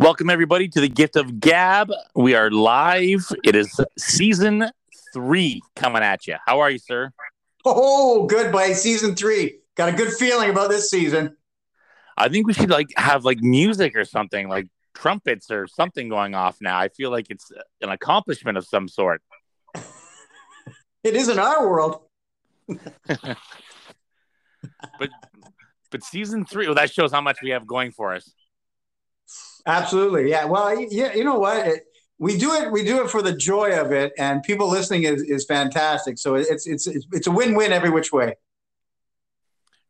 Welcome, everybody, to the Gift of Gab. We are live. It is season three coming at you. How are you, sir? Oh, good, buddy. Season three. Got a good feeling about this season. I think we should like have like music or something, like trumpets or something going off now. I feel like it's an accomplishment of some sort. It is in our world. but but season three, well, that shows how much we have going for us. Absolutely. Yeah. Well, yeah. You know what? It, we do it. We do it for the joy of it, and people listening is, is fantastic. So it's it's it's it's a win win every which way.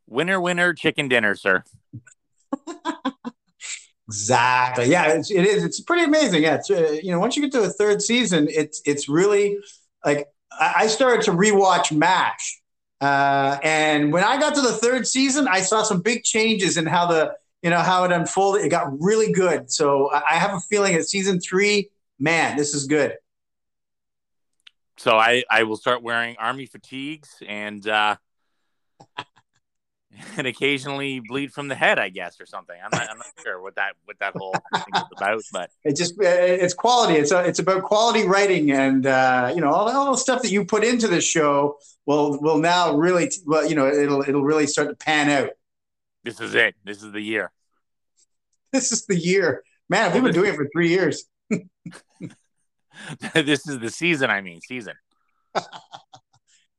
Winner, winner, chicken dinner, sir. exactly. Yeah. It's, it is. It's pretty amazing. Yeah. It's uh, you know once you get to a third season, it's it's really like I, I started to rewatch Mash. Uh, and when I got to the third season, I saw some big changes in how the you know how it unfolded. It got really good. So I have a feeling that season three, man, this is good. So I I will start wearing army fatigues and uh, and occasionally bleed from the head, I guess, or something. I'm not, I'm not sure what that what that whole thing is about, but it just it's quality. It's a, it's about quality writing, and uh, you know all, all the stuff that you put into the show will will now really well you know it'll it'll really start to pan out. This is it. This is the year. This is the year, man. We've been doing it for three years. this is the season. I mean, season.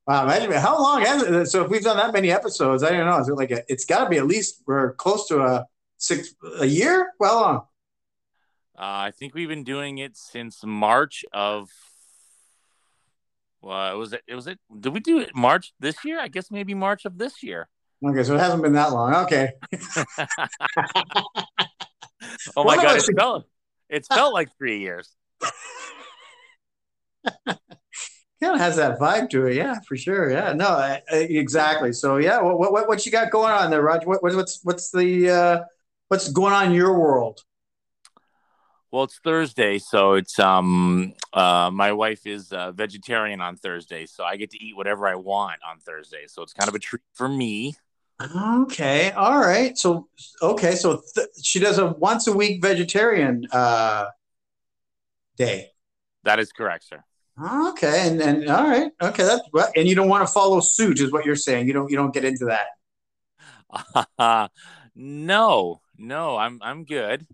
Wow, imagine how long has it? So if we've done that many episodes, I don't know. Is it like a, it's got to be at least we're close to a six a year? Well long. Uh, I think we've been doing it since March of. Well, was it? It was it? Did we do it March this year? I guess maybe March of this year. Okay, so it hasn't been that long. Okay. oh my god, it felt it's felt like three years. kind of has that vibe to it, yeah, for sure. Yeah, no, I, I, exactly. So yeah, what, what what you got going on there, Roger? What, what's what's the uh, what's going on in your world? Well, it's Thursday, so it's um uh my wife is uh, vegetarian on Thursday, so I get to eat whatever I want on Thursday. So it's kind of a treat for me. Okay, all right. So okay, so th- she does a once a week vegetarian uh day. That is correct, sir. Okay, and and all right, okay, that's and you don't want to follow suit, is what you're saying. You don't you don't get into that. Uh, no, no, I'm I'm good.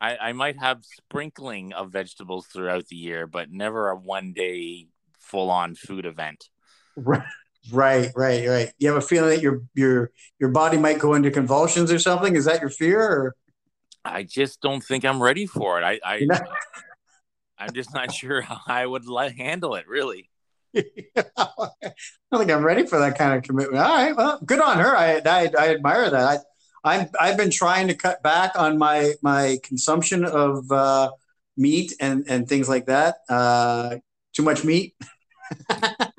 I I might have sprinkling of vegetables throughout the year, but never a one day full on food event. Right. Right, right, right. You have a feeling that your your your body might go into convulsions or something. Is that your fear? Or? I just don't think I'm ready for it. I, I I'm just not sure how I would let, handle it. Really. I don't think I'm ready for that kind of commitment. All right, well, good on her. I I, I admire that. I I'm I've been trying to cut back on my my consumption of uh, meat and and things like that. Uh, too much meat.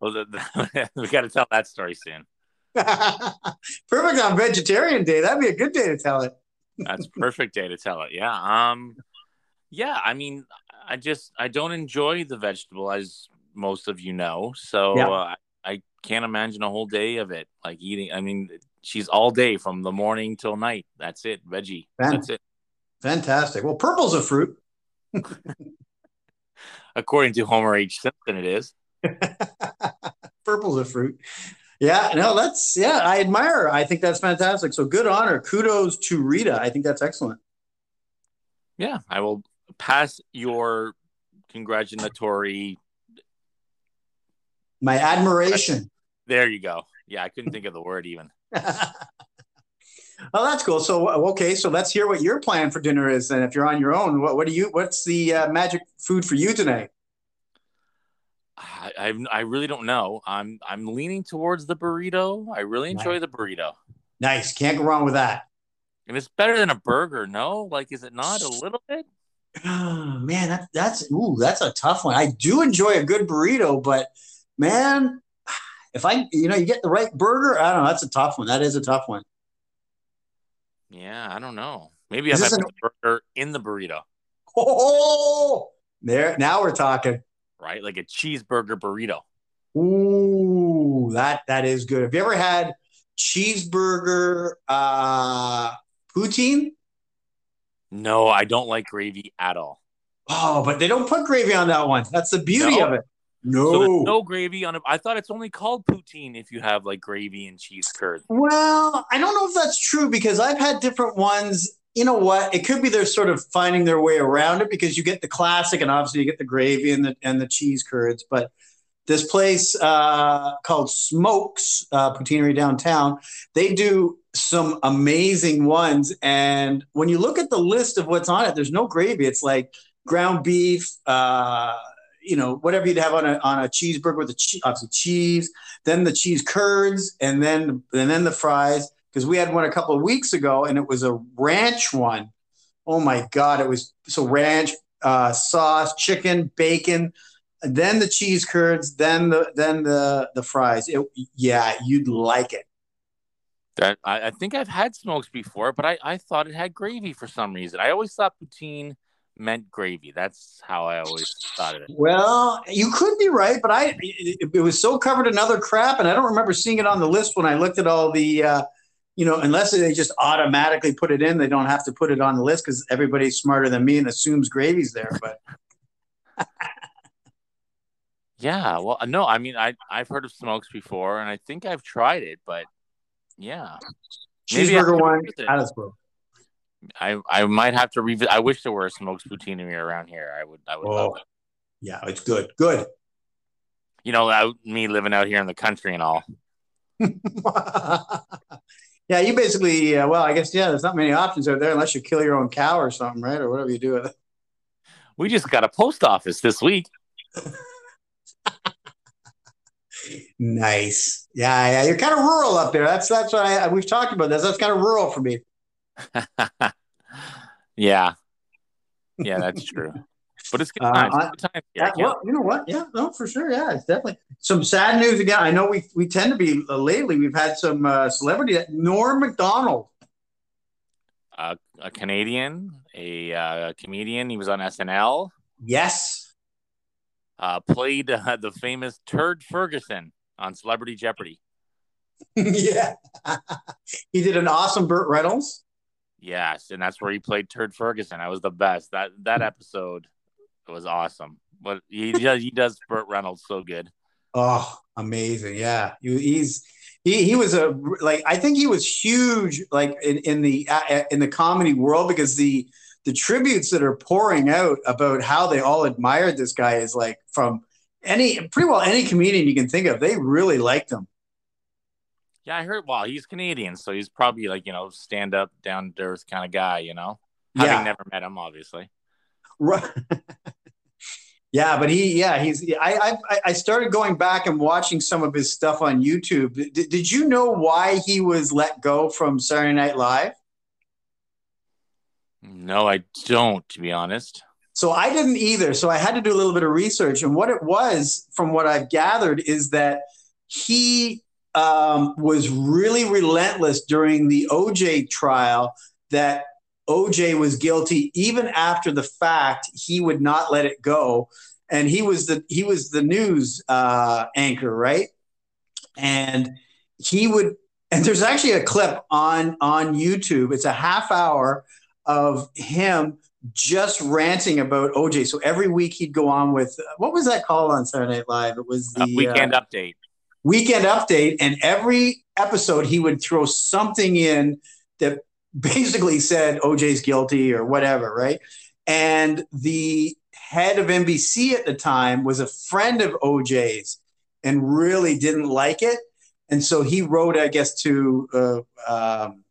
well, the, the, we got to tell that story soon. perfect on vegetarian day. That'd be a good day to tell it. That's perfect day to tell it. Yeah. Um. Yeah. I mean, I just I don't enjoy the vegetable as most of you know. So yeah. uh, I can't imagine a whole day of it like eating. I mean, she's all day from the morning till night. That's it. Veggie. That's it. Fantastic. Well, purple's a fruit. According to Homer H. Simpson, it is. Purple's a fruit. Yeah, no, that's yeah, I admire her. I think that's fantastic. So good honor. Kudos to Rita. I think that's excellent. Yeah, I will pass your congratulatory my admiration. There you go. Yeah, I couldn't think of the word even. oh, that's cool. So okay, so let's hear what your plan for dinner is. And if you're on your own, what what do you? What's the uh, magic food for you tonight? I, I, I really don't know. I'm I'm leaning towards the burrito. I really enjoy nice. the burrito. Nice, can't go wrong with that. And it's better than a burger, no? Like, is it not a little bit? Oh, man, that, that's ooh, that's a tough one. I do enjoy a good burrito, but man, if I you know you get the right burger, I don't know. That's a tough one. That is a tough one. Yeah, I don't know. Maybe if I put an... the burger in the burrito. Oh, there now we're talking right? Like a cheeseburger burrito. Ooh, that that is good. Have you ever had cheeseburger uh poutine? No, I don't like gravy at all. Oh, but they don't put gravy on that one. That's the beauty No? of it. No. So no gravy on it. I thought it's only called poutine if you have like gravy and cheese curd. Well, I don't know if that's true because I've had different ones. You know what? It could be they're sort of finding their way around it because you get the classic and obviously you get the gravy and the and the cheese curds. But this place uh, called Smokes uh, Poutinerie downtown, they do some amazing ones. And when you look at the list of what's on it, there's no gravy. It's like ground beef, uh, you know, whatever you'd have on a on a cheeseburger with the che- obviously cheese, then the cheese curds, and then and then the fries. Because we had one a couple of weeks ago, and it was a ranch one. Oh my god, it was so ranch uh, sauce, chicken, bacon, then the cheese curds, then the then the the fries. It, yeah, you'd like it. That I, I think I've had smokes before, but I, I thought it had gravy for some reason. I always thought poutine meant gravy. That's how I always thought of it. Well, you could be right, but I it, it was so covered in other crap, and I don't remember seeing it on the list when I looked at all the, uh, you know, unless they just automatically put it in, they don't have to put it on the list because everybody's smarter than me and assumes gravy's there. But Yeah, well, no, I mean, I I've heard of smokes before, and I think I've tried it, but yeah, I cheeseburger revisit it. I I might have to revisit. I wish there were a smokes poutinerie around here. I would I would love Oh. it. Yeah, it's good. Good. You know, out, me living out here in the country and all. yeah, you basically, uh, well, I guess, yeah, there's not many options out there unless you kill your own cow or something, right? Or whatever you do with it. We just got a post office this week. Nice. Yeah, yeah. You're kind of rural up there. That's that's what I we've talked about this. That's kind of rural for me. yeah, yeah, that's true. But it's good Uh, times. I- good here. Yeah, well, you know what? Yeah, no, for sure. Yeah, it's definitely some sad news again. I know we we tend to be uh, lately. We've had some uh, celebrity. Norm Macdonald. uh, a Canadian, a uh, comedian. He was on SNL. Yes. Uh, played uh, the famous Turd Ferguson on Celebrity Jeopardy. yeah. he did an awesome Burt Reynolds. Yes, and that's where he played Turd Ferguson. That was the best. That that episode was awesome. But he does he does Burt Reynolds so good. Oh, amazing! Yeah, he, he's he he was a like I think he was huge like in in the in the comedy world because the the tributes that are pouring out about how they all admired this guy is like from any pretty well any comedian you can think of. They really liked him. Yeah, I heard. Well, he's Canadian, so he's probably like you know stand up, down to earth kind of guy. You know, Yeah. having never met him, obviously. Right. yeah, but he, yeah, he's. I, I, I started going back and watching some of his stuff on YouTube. Did, did you know why he was let go from Saturday Night Live? No, I don't. To be honest. So I didn't either. So I had to do a little bit of research, and what it was, from what I've gathered, is that he um, was really relentless during the OJ trial. That OJ was guilty even after the fact. He would not let it go, and he was the he was the news uh, anchor, right? And he would. And there's actually a clip on on YouTube. It's a half hour of him just ranting about OJ. So every week he'd go on with what was that called on Saturday Night Live? It was the Uh, weekend uh, update. weekend update, and every episode he would throw something in that basically said OJ's guilty or whatever, right? And the head of NBC at the time was a friend of OJ's and really didn't like it. And so he wrote, I guess, to uh, um,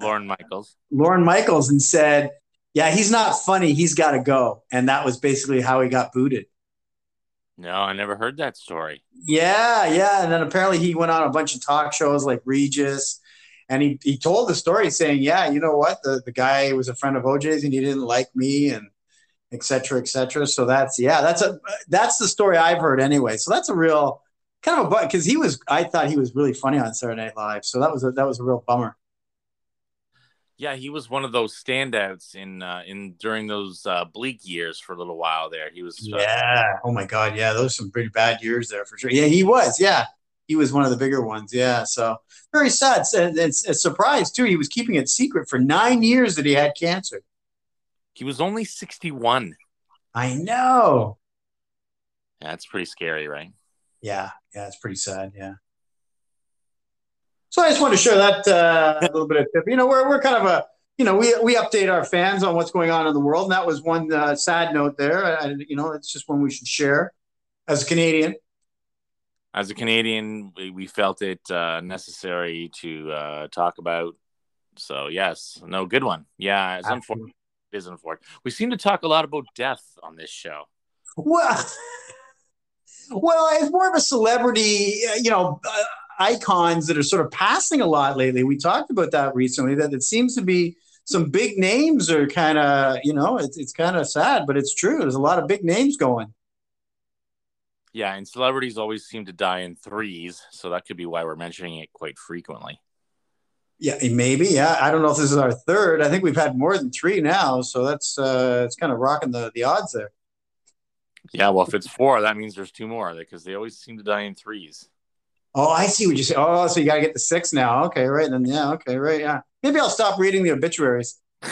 Lorne Michaels. Lorne Michaels and said, "Yeah, he's not funny. He's got to go." And that was basically how he got booted. No, I never heard that story. Yeah, yeah. And then apparently he went on a bunch of talk shows like Regis, and he he told the story saying, "Yeah, you know what? The the guy was a friend of OJ's and he didn't like me and." Et cetera, et cetera. So that's yeah, that's a that's the story I've heard anyway. So that's a real kind of a but because he was I thought he was really funny on Saturday Night Live. So that was a that was a real bummer. Yeah, he was one of those standouts in uh, in during those uh, bleak years for a little while there. He was uh, Yeah. Oh my God. Yeah. Those some pretty bad years there for sure. Yeah, he was. Yeah. He was one of the bigger ones. Yeah. So very sad. And it's a surprise too. He was keeping it secret for nine years that he had cancer. He was only 61. I know. That's pretty scary, right? Yeah, yeah, it's pretty sad. Yeah. So I just want to share that uh, a little bit of tip. You know, we're we're kind of a you know we we update our fans on what's going on in the world, and that was one uh, sad note there. I, you know, it's just one we should share as a Canadian. As a Canadian, we, we felt it uh, necessary to uh, talk about. So yes, no good one. Yeah, it's unfortunate. It is unfortunate. We seem to talk a lot about death on this show. Well, well, it's more of a celebrity, you know, uh, icons that are sort of passing a lot lately. We talked about that recently. That it seems to be some big names are kind of, you know, it's it's kind of sad, but it's true. There's a lot of big names going. Yeah, and celebrities always seem to die in threes, so that could be why we're mentioning it quite frequently. Yeah, maybe. Yeah, I don't know if this is our third. I think we've had more than three now, so that's uh, it's kind of rocking the the odds there. Yeah, well, if it's four, that means there's two more because they always seem to die in threes. Oh, I see what you say. Oh, so you got to get the six now. Okay, right then. Yeah, okay, right. Yeah, maybe I'll stop reading the obituaries.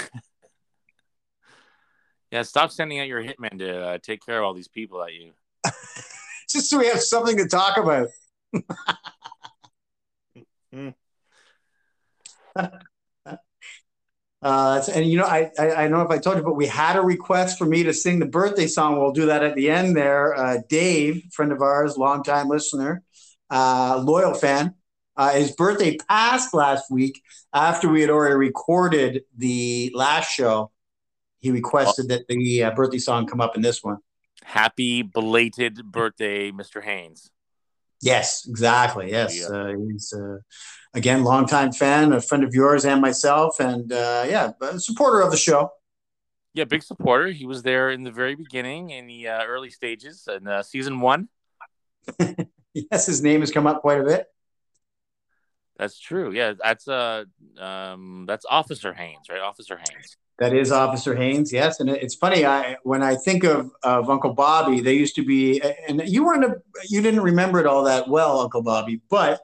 yeah, stop sending out your hitmen to uh, take care of all these people at you. Just so we have something to talk about. Uh, and you know, I, I, I don't know if I told you, but we had a request for me to sing the birthday song. We'll do that at the end there. Uh, Dave, friend of ours, longtime listener, uh, loyal fan. Uh, his birthday passed last week after we had already recorded the last show. He requested that the uh, birthday song come up in this one. Happy belated birthday, Mr. Haynes. Yes, exactly. Yes, yeah. Uh, he's again, longtime fan, a friend of yours and myself, and uh, yeah, a supporter of the show. Yeah, big supporter. He was there in the very beginning, in the uh, early stages, in uh, season one. yes, his name has come up quite a bit. That's true. Yeah, that's uh, um, that's Officer Haynes, right? Officer Haynes. That is Officer Haynes. Yes, and it's funny. I when I think of of Uncle Bobby, they used to be, and you weren't a, you didn't remember it all that well, Uncle Bobby, but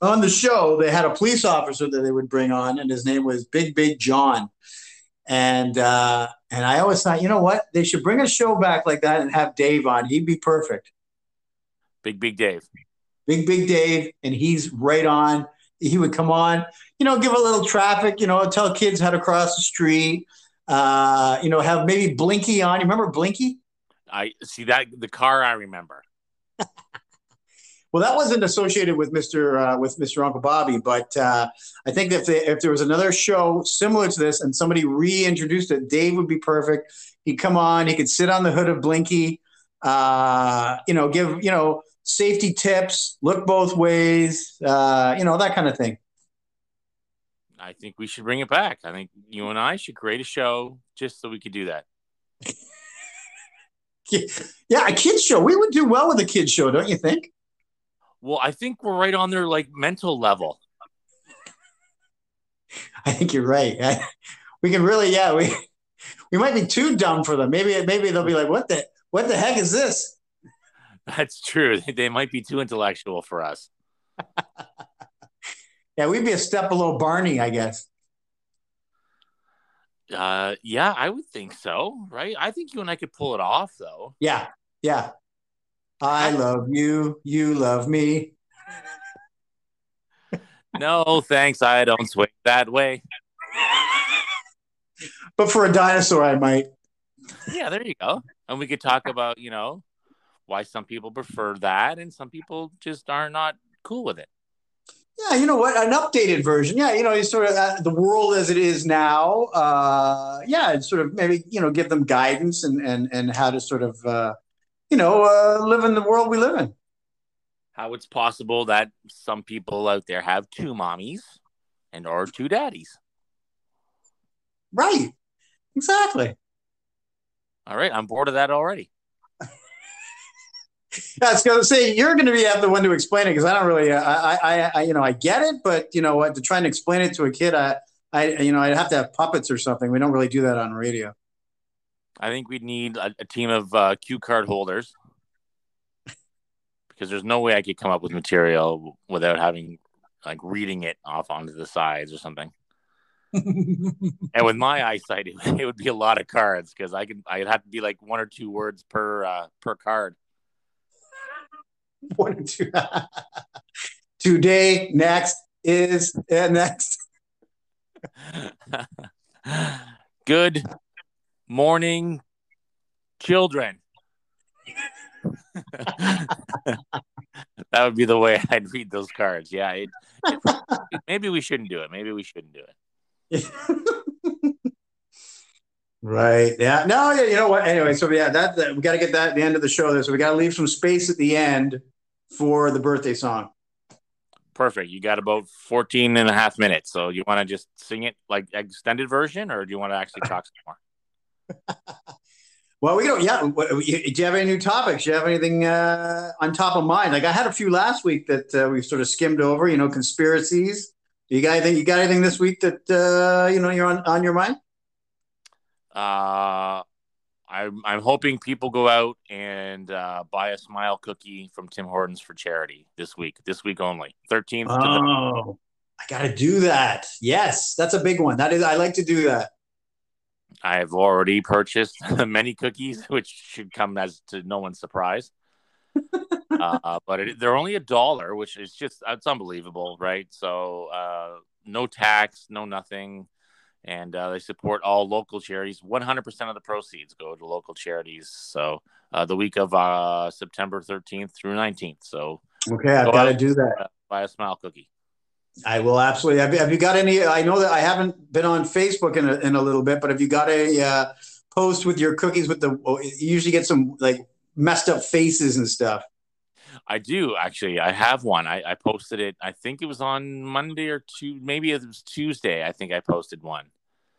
on the show, they had a police officer that they would bring on, and his name was Big Big John. And uh, and I always thought, you know what, they should bring a show back like that and have Dave on. He'd be perfect. Big Big Dave. Big Big Dave, and he's right on. He would come on, you know, give a little traffic, you know, tell kids how to cross the street. Uh, you know, have maybe Blinky on. You remember Blinky? I see that the car I remember. Well, that wasn't associated with Mr. Uh, with Mr. Uncle Bobby, but uh, I think if they, if there was another show similar to this and somebody reintroduced it, Dave would be perfect. He'd come on, he could sit on the hood of Blinky, uh, you know, give you know safety tips, look both ways, uh, you know that kind of thing. I think we should bring it back. I think you and I should create a show just so we could do that. yeah, a kids show. We would do well with a kids show, don't you think? Well, I think we're right on their like mental level. I think you're right. we can really, yeah, we we might be too dumb for them. Maybe maybe they'll be like, what the what the heck is this? That's true. They might be too intellectual for us. yeah, we'd be a step below Barney, I guess. Uh, yeah, I would think so, right? I think you and I could pull it off, though. Yeah, yeah. I love you. You love me. no, thanks. I don't swing that way. but for a dinosaur, I might. Yeah, there you go. And we could talk about, you know, why some people prefer that and some people just are not cool with it. Yeah, you know what? An updated version. Yeah, you know, you sort of uh, the world as it is now. Uh, yeah, and sort of maybe you know give them guidance and and and how to sort of uh, you know, uh, live in the world we live in. How it's possible that some people out there have two mommies and or two daddies. Right. Exactly. All right, I'm bored of that already. I was going to say you're going to be the one to explain it because I don't really, uh, I, I, I, you know, I get it, but you know, what, to try and explain it to a kid, I, I, you know, I'd have to have puppets or something. We don't really do that on radio. I think we'd need a, a team of uh, cue card holders because there's no way I could come up with material without having like reading it off onto the sides or something. and with my eyesight, it, it, would be a lot of cards because I could I'd have to be like one or two words per uh, per card. One or two. Today, next is and next. Good morning, children. that would be the way I'd read those cards. Yeah, it, it, maybe we shouldn't do it. Maybe we shouldn't do it. Right. Yeah. No. Yeah. You know what? Anyway, so yeah, that, that we got to get that at the end of the show. There, so we got to leave some space at the end for the birthday song. Perfect. You got about 14 and a half minutes. So you want to just sing it like extended version, or do you want to actually talk some more? Well, we don't. Yeah. Do you have any new topics? Do you have anything uh, on top of mind? Like I had a few last week that uh, we've sort of skimmed over. You know, conspiracies. Do you got anything? You got anything this week that uh, you know you're on on your mind? Uh, I'm I'm hoping people go out and uh, buy a smile cookie from Tim Hortons for charity this week. This week only, thirteenth. Oh, the- I got to do that. Yes, that's a big one. That is, I like to do that. I've already purchased many cookies, which should come as to no one's surprise. uh, but it, they're only a dollar, which is just it's unbelievable, right? So uh, no tax, no nothing, and uh, they support all local charities. One hundred percent of the proceeds go to local charities. So uh, the week of uh, September thirteenth through nineteenth. So okay, I've got to do that. Buy a smile cookie. I will absolutely. Have, have, you got any? I know that I haven't been on Facebook in a, in a little bit, but have you got a uh, post with your cookies with the? Oh, you usually get some like messed up faces and stuff. I do actually. I have one. I, I posted it. I think it was on Monday or two. Maybe it was Tuesday. I think I posted one.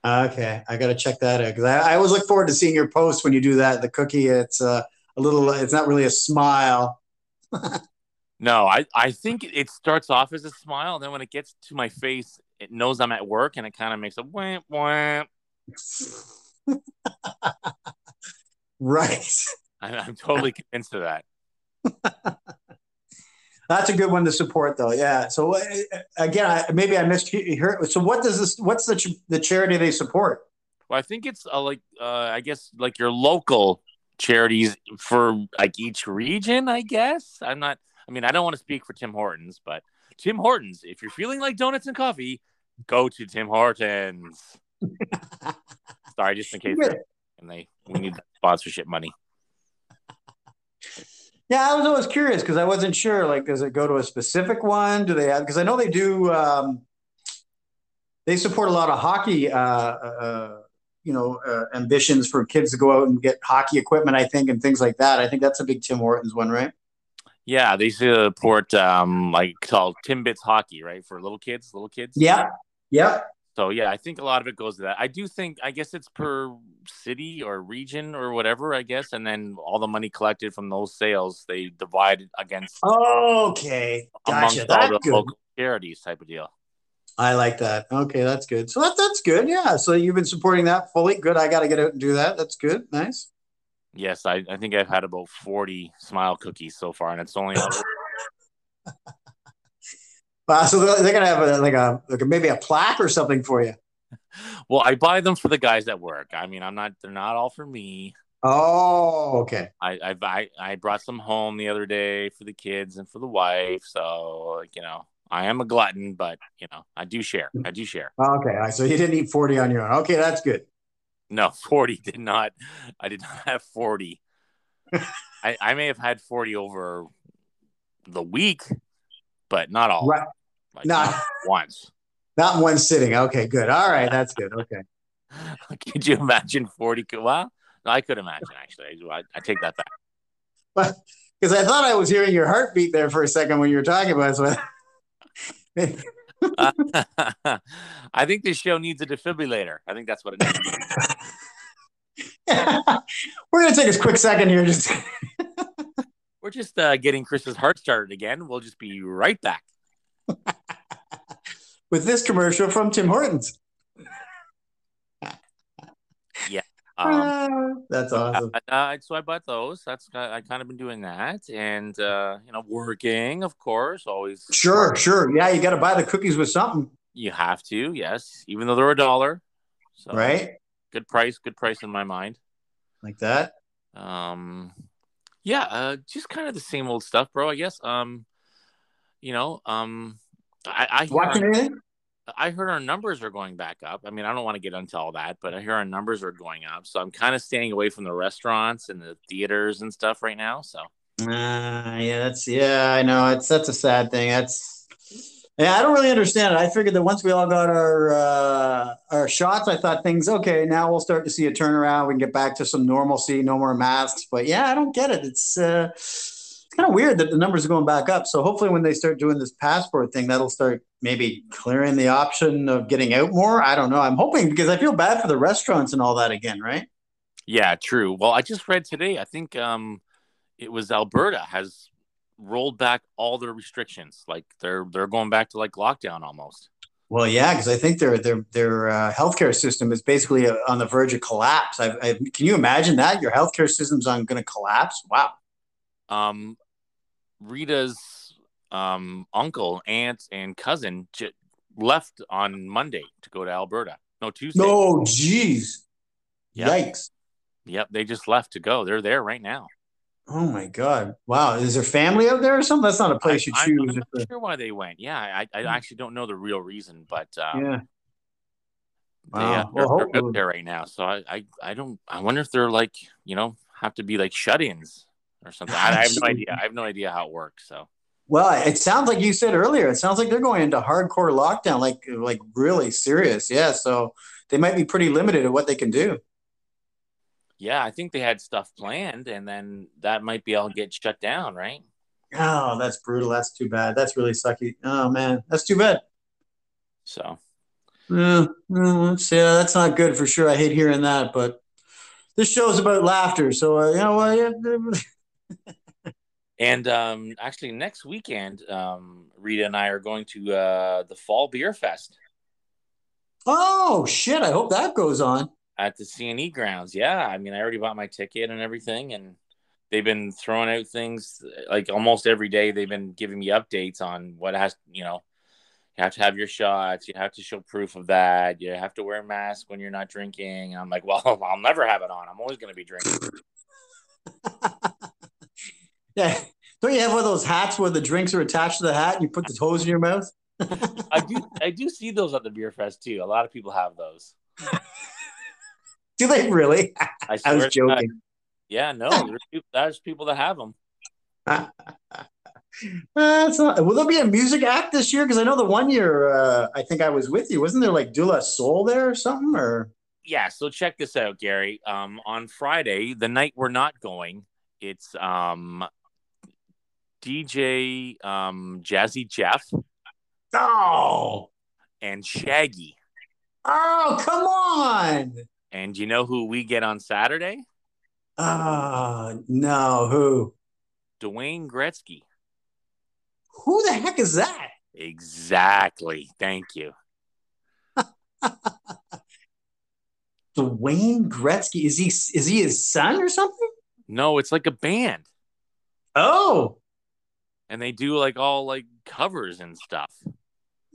Okay, I got to check that out because I, I, always look forward to seeing your post when you do that. The cookie, it's uh, a little. It's not really a smile. No, I, I think it starts off as a smile. Then when it gets to my face, it knows I'm at work and it kind of makes a wham wham. right. I, I'm totally convinced of that. That's a good one to support, though. Yeah. So uh, again, I, maybe I missed here. So what does this? What's the ch- the charity they support? Well, I think it's uh, like uh, I guess like your local charities for like each region. I guess I'm not. I mean, I don't want to speak for Tim Hortons, but Tim Hortons, if you're feeling like donuts and coffee, go to Tim Hortons. Sorry, just in case and they we need sponsorship money. Yeah, I was always curious because I wasn't sure. Like, does it go to a specific one? Do they have? Because I know they do. Um, they support a lot of hockey. Uh, uh, you know, uh, ambitions for kids to go out and get hockey equipment. I think and things like that. I think that's a big Tim Hortons one, right? Yeah, they support um like called Timbits hockey, right? For little kids, little kids. Yeah. Yeah. So yeah, I think a lot of it goes to that. I do think I guess it's per city or region or whatever, I guess, and then all the money collected from those sales they divide against okay gotcha. That's all the good. local charities type of deal. I like that. Okay, that's good. So that, that's good. Yeah. So you've been supporting that fully. Good. I got to get out and do that. That's good. Nice. Yes, I, I think I've had about 40 smile cookies so far, and it's only. wow, so they're, they're gonna have a, like a like a, maybe a plaque or something for you. Well, I buy them for the guys at work. I mean, I'm not. They're not all for me. Oh, okay. I I I, I brought some home the other day for the kids and for the wife. So like you know, I am a glutton, but you know, I do share. I do share. Okay, so you didn't eat 40 on your own. Okay, that's good. No, 40 did not. I did not have 40. I, I may have had 40 over the week, but not all. Right. Like not, not once. Not one sitting. Okay, good. All right, that's good. Okay. Could you imagine 40? Well, no, I could imagine actually. I, I take that back. But because I thought I was hearing your heartbeat there for a second when you were talking about it. So I think this show needs a defibrillator. I think that's what it needs. We're gonna take a quick second here. Just we're just uh, getting Chris's heart started again. We'll just be right back with this commercial from Tim Hortons. yeah. Um, That's awesome. Uh, uh, so I bought those. That's I kind of been doing that, and uh, you know, working, of course, always. Sure, sure. Yeah, you got to buy the cookies with something. You have to, yes, even though they're a dollar. So, right. Good price, good price in my mind. Like that. Um, yeah, uh, just kind of the same old stuff, bro. I guess. Um, you know, um, I, I watching anything. I heard our numbers are going back up. I mean, I don't want to get into all that, but I hear our numbers are going up. So I'm kind of staying away from the restaurants and the theaters and stuff right now. So. Uh, yeah, that's yeah, I know. It's that's a sad thing. That's yeah, I don't really understand it. I figured that once we all got our uh, our shots, I thought things okay. Now we'll start to see a turnaround. We can get back to some normalcy, no more masks. But yeah, I don't get it. It's uh, it's kind of weird that the numbers are going back up. So hopefully, when they start doing this passport thing, that'll start maybe clearing the option of getting out more. I don't know. I'm hoping because I feel bad for the restaurants and all that again, right? Yeah, true. Well, I just read today. I think um, it was Alberta has rolled back all their restrictions. Like they're they're going back to like lockdown almost. Well, yeah, because I think their their their uh, healthcare system is basically uh, on the verge of collapse. I, I, can you imagine that your healthcare system's on going to collapse? Wow. Um, Rita's um, uncle, aunt, and cousin j- left on Monday to go to Alberta. No, Tuesday. No, jeez. Yep. Yikes. Yep, they just left to go. They're there right now. Oh my God! Wow, is there family out there or something? That's not a place I, you choose. I'm not sure why they went. Yeah, I, I hmm. actually don't know the real reason, but um, yeah, wow. they, uh, well, they're, they're out there right now. So I, I, I don't. I wonder if they're like you know have to be like shut-ins or something. I, I have no idea. I have no idea how it works. So. Well, it sounds like you said earlier. It sounds like they're going into hardcore lockdown, like like really serious. Yeah, so they might be pretty limited at what they can do yeah, I think they had stuff planned, and then that might be all get shut down, right? Oh, that's brutal. That's too bad. That's really sucky. Oh man, that's too bad. So, yeah, let's that's not good for sure. I hate hearing that, but this show's about laughter, so uh, you know what. and um, actually, next weekend, um, Rita and I are going to uh, the Fall Beer Fest. Oh shit! I hope that goes on at the CNE grounds. Yeah, I mean, I already bought my ticket and everything, and they've been throwing out things like almost every day. They've been giving me updates on what has, you know, you have to have your shots, you have to show proof of that, you have to wear a mask when you're not drinking. I'm like, well, I'll never have it on. I'm always going to be drinking. yeah. Don't you have one of those hats where the drinks are attached to the hat and you put the hose in your mouth? I do. I do see those at the beer fest too. A lot of people have those. Do they really? I, I was joking. Yeah, no, there's people, there's people that have them. Uh, not, will there be a music act this year? Because I know the one year uh, I think I was with you. Wasn't there like De La Soul there or something? Or yeah. So check this out, Gary. Um, on Friday, the night we're not going, it's um, DJ um, Jazzy Jeff. Oh, and Shaggy. Oh, come on! And you know who we get on Saturday? Uh no, who? Dwayne Gretzky. Who the heck is that? Exactly. Thank you. Dwayne Gretzky. Is he is he his son or something? No, it's like a band. Oh. And they do like all like covers and stuff.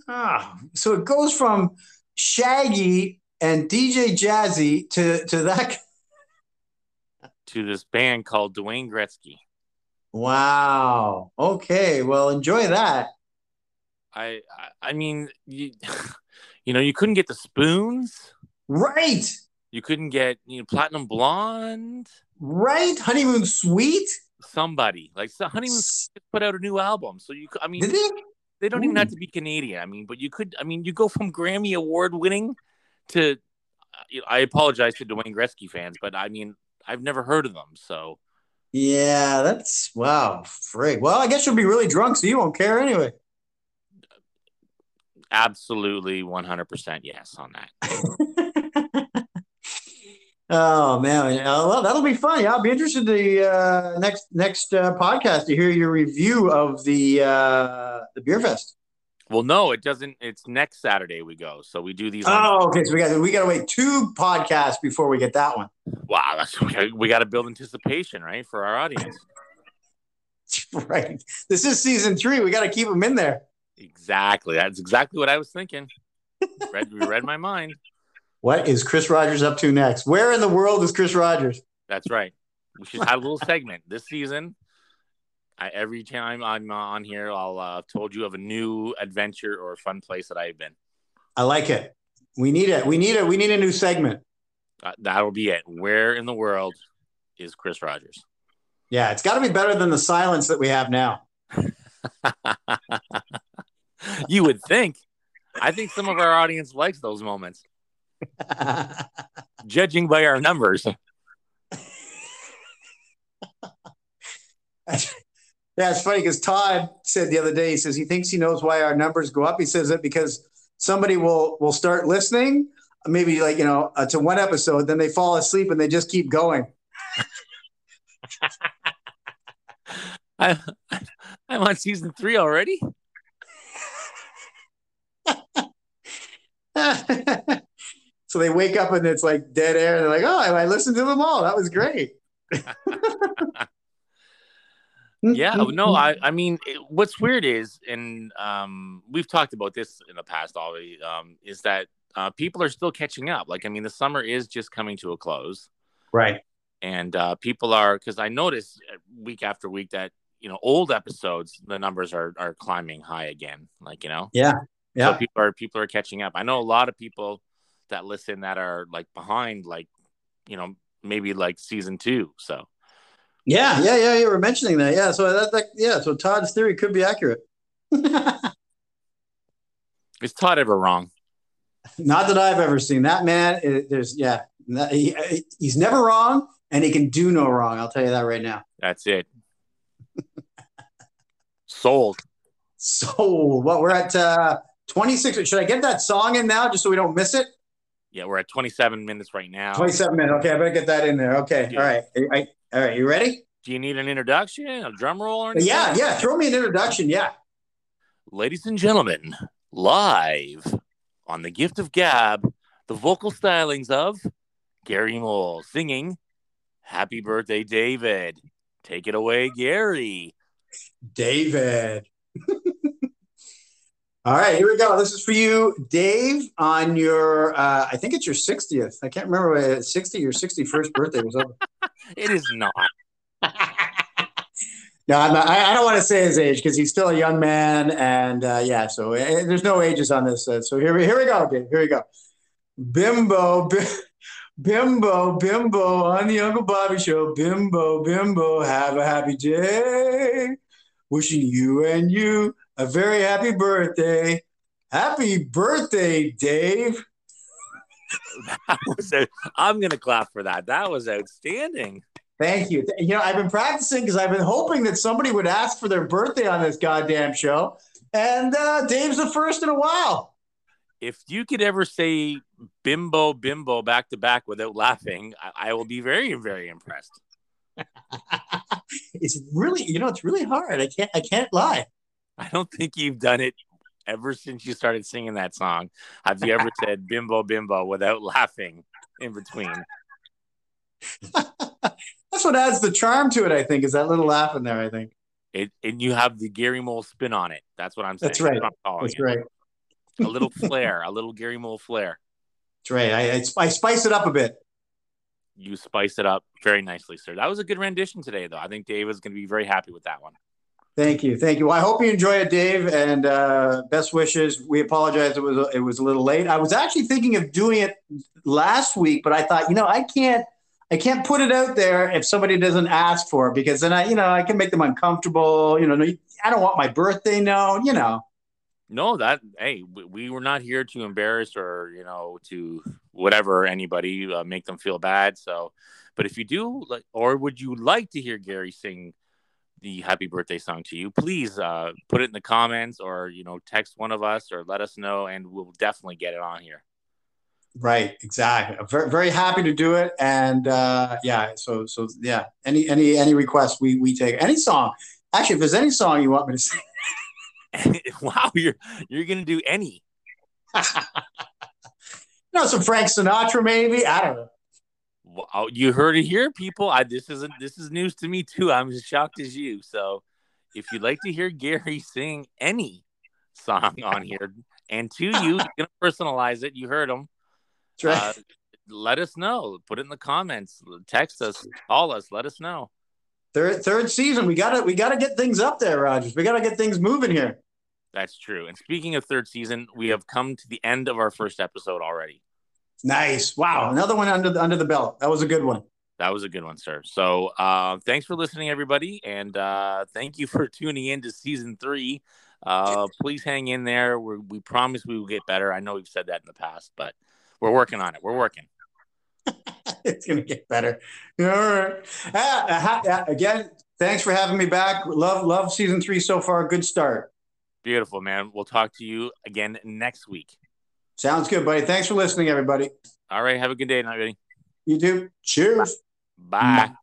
Ah, so it goes from Shaggy and DJ Jazzy to to that to this band called Dwayne Gretzky. Wow. Okay. Well, enjoy that. I I, mean you you know you couldn't get the spoons. Right. You couldn't get you know platinum blonde. Right. Honeymoon suite. Somebody like so honeymoon just put out a new album, so you. I mean, they? They don't Ooh. even have to be Canadian. I mean, but you could. I mean, you go from Grammy award winning to I apologize to Dwayne Gretzky fans, but I mean, I've never heard of them. So, yeah, that's wow, frig. Well, I guess you'll be really drunk, so you won't care anyway. Absolutely, one hundred percent yes on that. oh man, well, that'll be fun. Yeah, I'll be interested to uh, next next uh, podcast to hear your review of the uh, the beer fest. Well, no, it doesn't. It's next Saturday we go. So we do these. Oh, okay. So we got we got to wait two podcasts before we get that one. Wow, that's we got to build anticipation, right, for our audience. right. This is season three. We got to keep them in there. Exactly. That's exactly what I was thinking. read, you read my mind. What is Chris Rogers up to next? Where in the world is Chris Rogers? That's right. We should have a little segment this season. I, every time I'm on here, I'll uh, told you of a new adventure or a fun place that I've been. I like it. We need it. We need it. We need a new segment. Uh, that'll be it. Where in the world is Chris Rogers? Yeah, it's got to be better than the silence that we have now. you would think. I think some of our audience likes those moments. Judging by our numbers. Yeah, it's funny because Todd said the other day, he says he thinks he knows why our numbers go up. He says it because somebody will will start listening, maybe like you know, uh, to one episode, then they fall asleep and they just keep going. I, I'm on season three already. so they wake up and it's like dead air. And they're like, "Oh, I listened to them all. That was great." Yeah no i i mean it, what's weird is and um we've talked about this in the past already um is that uh people are still catching up. Like i mean the summer is just coming to a close. Right. And uh people are because i notice uh, week after week that you know old episodes the numbers are are climbing high again like you know? Yeah yeah. so people are people are catching up. I know a lot of people that listen that are like behind like you know maybe like season two so yeah, yeah, yeah. You were mentioning that. Yeah. So that, that yeah. So Todd's theory could be accurate. Is Todd ever wrong? Not that I've ever seen. That man, it, there's yeah, he, he's never wrong, and he can do no wrong. I'll tell you that right now. That's it. Sold. Sold. What we're at uh 26. Should I get that song in now just so we don't miss it? Yeah, we're at 27 minutes right now. 27 minutes. Okay, I better get that in there. Okay. Yeah. All right. I, all right, you ready? Do you need an introduction, a drum roll, or anything? Yeah, yeah. Throw me an introduction. Yeah. Ladies and gentlemen, live on the Gift of Gab, the vocal stylings of Gary Mole singing "Happy Birthday, David." Take it away, Gary. David. All right, here we go. This is for you, Dave, on your, uh, I think it's your 60th. I can't remember what 60 or 61st birthday was over. it is not. no, I'm not, I, I, don't want to say his age because he's still a young man. And uh, yeah, so uh, there's no ages on this. Uh, so here we, here we go, Dave. Here we go. Bimbo, bimbo, bimbo on the Uncle Bobby show. Bimbo, bimbo, have a happy day. Wishing you and you a very happy birthday. Happy birthday, Dave. that was I'm going to clap for that. That was outstanding. Thank you. You know, I've been practicing because I've been hoping that somebody would ask for their birthday on this goddamn show. And uh, Dave's the first in a while. If you could ever say bimbo, bimbo back to back without laughing, I, I will be very, very impressed. it's really, you know, it's really hard. I can't, I can't lie. I don't think you've done it ever since you started singing that song. Have you ever said bimbo bimbo without laughing in between? That's what adds the charm to it, I think, is that little laugh in there, I think. It and you have the Gary Mole spin on it. That's what I'm saying. That's right. That's, That's right. A little flair, a little Gary Mole flair. That's right. I, I, I spice it up a bit. You spice it up very nicely, sir. That was a good rendition today, though. I think Dave is going to be very happy with that one. Thank you, thank you. Well, I hope you enjoy it, Dave, and uh, best wishes. We apologize; it was it was a little late. I was actually thinking of doing it last week, but I thought, you know, I can't I can't put it out there if somebody doesn't ask for it because then I, you know, I can make them uncomfortable. You know, I don't want my birthday known. You know. No, that hey, we were not here to embarrass or you know to whatever anybody uh, make them feel bad. So, but if you do, like, or would you like to hear Gary sing? The happy birthday song to you, please uh, put it in the comments or you know text one of us or let us know, and we'll definitely get it on here. Right, exactly. I'm very, very happy to do it, and uh, yeah, so so yeah, any any any request we we take any song. Actually, if there's any song you want me to sing, wow, you're you're gonna do any. you know, some Frank Sinatra, maybe. I don't know. Oh, you heard it here, people. I this isn't this is news to me too. I'm as shocked as you. So, if you'd like to hear Gary sing any song on here. And to you, you're gonna personalize it. You heard him. Right. Uh, let us know. Put it in the comments. Text us. Call us. Let us know. Third third season. We gotta we gotta get things up there, Rogers. We gotta get things moving here. That's true. And speaking of third season, we have come to the end of our first episode already. Nice. Wow. Another one under the under the belt. That was a good one. That was a good one, sir. So uh, thanks for listening, everybody. And uh, thank you for tuning in to season three. Uh, please hang in there. We're, we promise we will get better. I know we've said that in the past, but we're working on it. We're working. it's going to get better. All right. Uh, uh, again, thanks for having me back. Love, love season three so far. Good start. Beautiful, man. We'll talk to you again next week. Sounds good, buddy. Thanks for listening, everybody. All right. Have a good day, everybody. You too. Cheers. Bye. Bye.